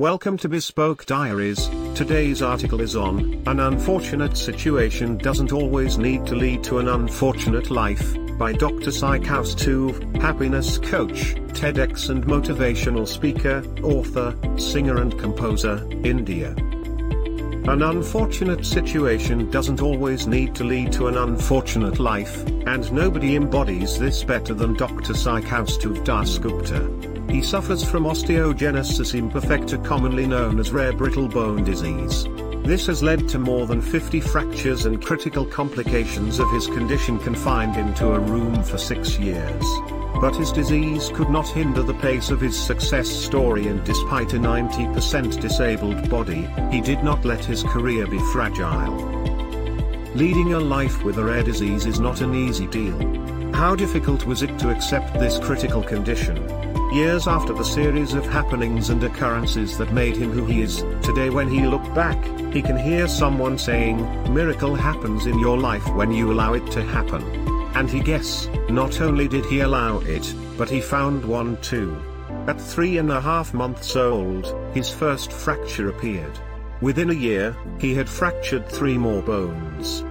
Welcome to Bespoke Diaries. Today's article is on An Unfortunate Situation Doesn't Always Need to Lead to an Unfortunate Life by Dr. Sai Kaustuv, happiness coach, TEDx and motivational speaker, author, singer and composer, India. An unfortunate situation doesn't always need to lead to an unfortunate life, and nobody embodies this better than Dr. Sai Kaustuv Dasgupta. He suffers from osteogenesis imperfecta commonly known as rare brittle bone disease. This has led to more than 50 fractures and critical complications of his condition confined him to a room for six years. But his disease could not hinder the pace of his success story and despite a 90% disabled body, he did not let his career be fragile. Leading a life with a rare disease is not an easy deal. How difficult was it to accept this critical condition? Years after the series of happenings and occurrences that made him who he is, today when he looked back, he can hear someone saying, miracle happens in your life when you allow it to happen. And he guess, not only did he allow it, but he found one too. At three and a half months old, his first fracture appeared. Within a year, he had fractured three more bones.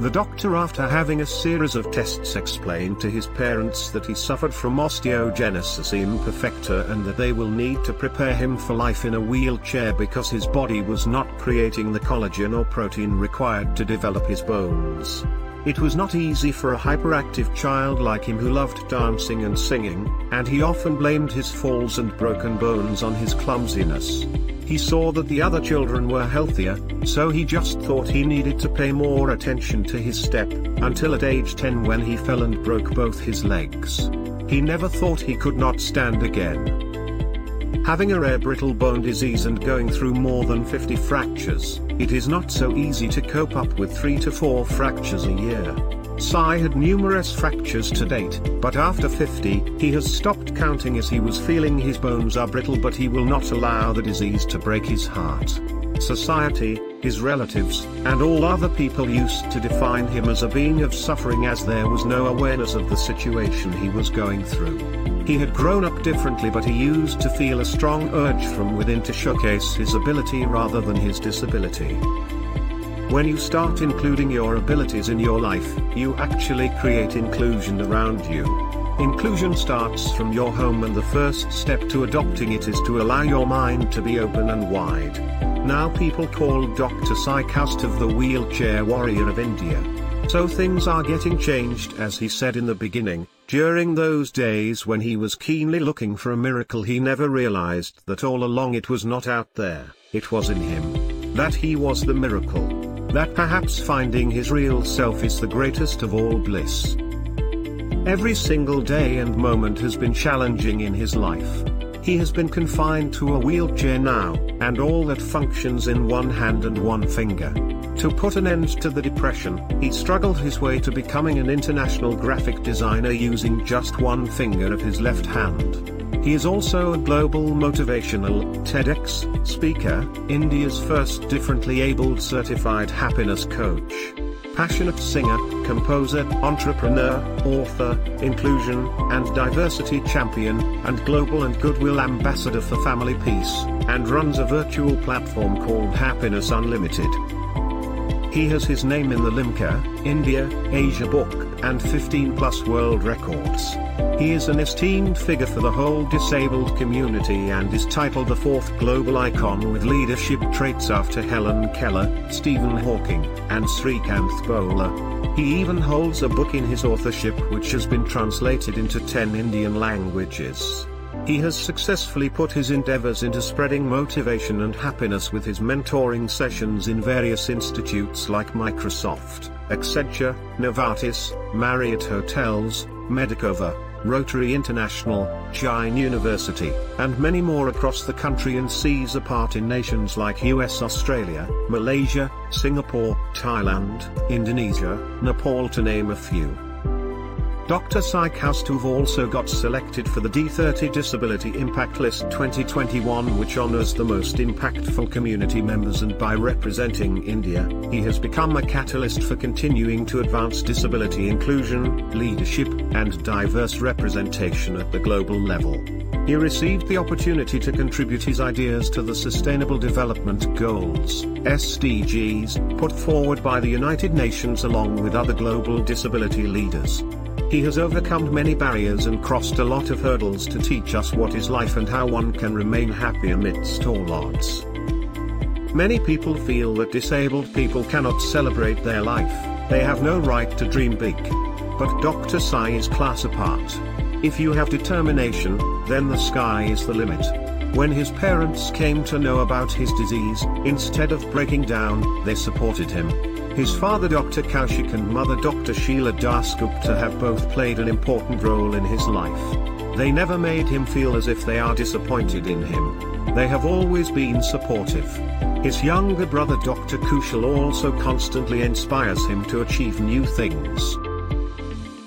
The doctor after having a series of tests explained to his parents that he suffered from osteogenesis imperfecta and that they will need to prepare him for life in a wheelchair because his body was not creating the collagen or protein required to develop his bones. It was not easy for a hyperactive child like him who loved dancing and singing, and he often blamed his falls and broken bones on his clumsiness. He saw that the other children were healthier, so he just thought he needed to pay more attention to his step, until at age 10 when he fell and broke both his legs. He never thought he could not stand again. Having a rare brittle bone disease and going through more than 50 fractures, it is not so easy to cope up with 3 to 4 fractures a year. Sai had numerous fractures to date, but after 50, he has stopped counting as he was feeling his bones are brittle but he will not allow the disease to break his heart. Society, his relatives, and all other people used to define him as a being of suffering as there was no awareness of the situation he was going through. He had grown up differently but he used to feel a strong urge from within to showcase his ability rather than his disability. When you start including your abilities in your life, you actually create inclusion around you. Inclusion starts from your home and the first step to adopting it is to allow your mind to be open and wide. Now people call Dr. Sai Kaustuv the wheelchair warrior of India. So things are getting changed as he said in the beginning, during those days when he was keenly looking for a miracle he never realized that all along it was not out there, it was in him. That he was the miracle that perhaps finding his real self is the greatest of all bliss. Every single day and moment has been challenging in his life. He has been confined to a wheelchair now, and all that functions in one hand and one finger. To put an end to the depression, he struggled his way to becoming an international graphic designer using just one finger of his left hand. He is also a global motivational TEDx speaker, India's first differently abled certified happiness coach. Passionate singer, composer, entrepreneur, author, inclusion and diversity champion, and global and goodwill ambassador for family peace, and runs a virtual platform called Happiness Unlimited. He has his name in the Limca, India, Asia book, and 15 plus world records. He is an esteemed figure for the whole disabled community and is titled the fourth global icon with leadership traits after Helen Keller, Stephen Hawking, and Srikanth Bolla. He even holds a book in his authorship which has been translated into 10 Indian languages. He has successfully put his endeavors into spreading motivation and happiness with his mentoring sessions in various institutes like Microsoft, Accenture, Novartis, Marriott Hotels, Medicova, Rotary International, Jain University, and many more across the country and sees a part in nations like US Australia, Malaysia, Singapore, Thailand, Indonesia, Nepal to name a few. Dr. Sai Kaustuv also got selected for the D30 Disability Impact List 2021 which honors the most impactful community members and by representing India, he has become a catalyst for continuing to advance disability inclusion, leadership, and diverse representation at the global level. He received the opportunity to contribute his ideas to the Sustainable Development Goals, SDGs, put forward by the United Nations along with other global disability leaders. He has overcome many barriers and crossed a lot of hurdles to teach us what is life and how one can remain happy amidst all odds. Many people feel that disabled people cannot celebrate their life, they have no right to dream big. But Dr. Sai is class apart. If you have determination, then the sky is the limit. When his parents came to know about his disease, instead of breaking down, they supported him. His father Dr. Kaushik and mother Dr. Sheila Dasgupta have both played an important role in his life. They never made him feel as if they are disappointed in him. They have always been supportive. His younger brother Dr. Kushal also constantly inspires him to achieve new things.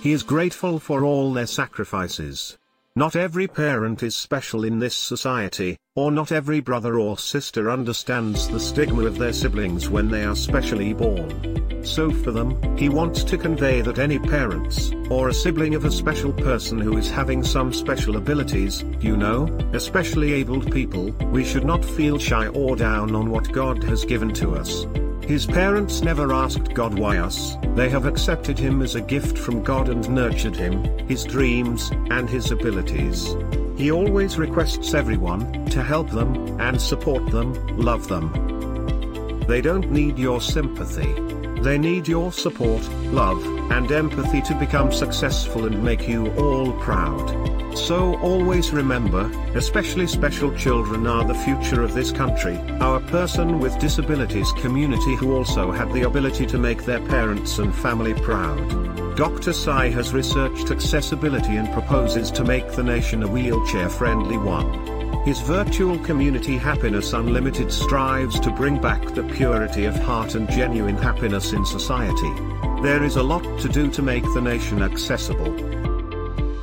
He is grateful for all their sacrifices. Not every parent is special in this society, or not every brother or sister understands the stigma of their siblings when they are specially born. So for them, he wants to convey that any parents, or a sibling of a special person who is having some special abilities, you know, especially abled people, we should not feel shy or down on what God has given to us. His parents never asked God why us, they have accepted him as a gift from God and nurtured him, his dreams, and his abilities. He always requests everyone to help them and support them, love them. They don't need your sympathy. They need your support, love, and empathy to become successful and make you all proud. So always remember, especially special children are the future of this country, our person with disabilities community who also had the ability to make their parents and family proud. Dr. Sai has researched accessibility and proposes to make the nation a wheelchair-friendly one. His virtual community Happiness Unlimited strives to bring back the purity of heart and genuine happiness in society. There is a lot to do to make the nation accessible.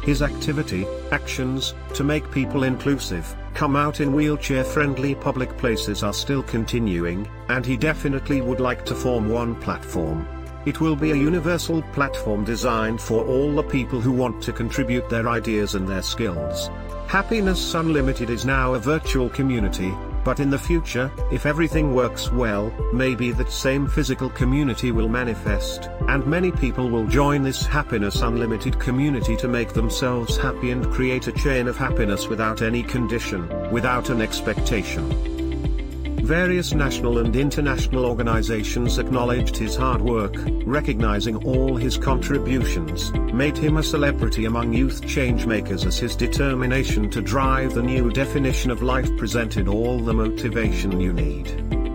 His activity, actions, to make people inclusive, come out in wheelchair-friendly public places are still continuing, and he definitely would like to form one platform. It will be a universal platform designed for all the people who want to contribute their ideas and their skills. Happiness Unlimited is now a virtual community, but in the future, if everything works well, maybe that same physical community will manifest, and many people will join this Happiness Unlimited community to make themselves happy and create a chain of happiness without any condition, without an expectation. Various national and international organizations acknowledged his hard work, recognizing all his contributions, made him a celebrity among youth changemakers as his determination to drive the new definition of life presented all the motivation you need.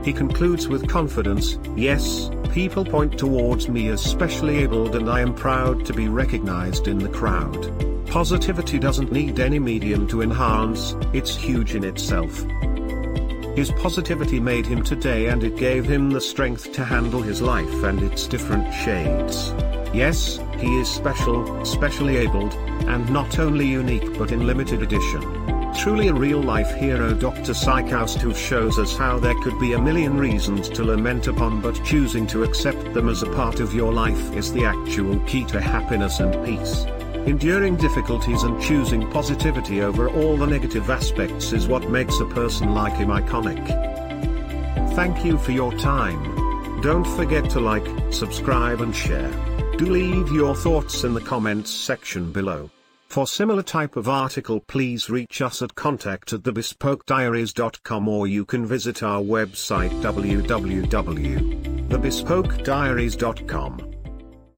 He concludes with confidence, yes, people point towards me as specially abled and I am proud to be recognized in the crowd. Positivity doesn't need any medium to enhance, it's huge in itself. His positivity made him today and it gave him the strength to handle his life and its different shades. Yes, he is special, specially abled, and not only unique but in limited edition. Truly a real-life hero Dr. Sai Kaustuv shows us how there could be a million reasons to lament upon but choosing to accept them as a part of your life is the actual key to happiness and peace. Enduring difficulties and choosing positivity over all the negative aspects is what makes a person like him iconic. Thank you for your time. Don't forget to like, subscribe and share. Do leave your thoughts in the comments section below. For similar type of article please reach us at contact at thebespokediaries.com or you can visit our website www.thebespokediaries.com.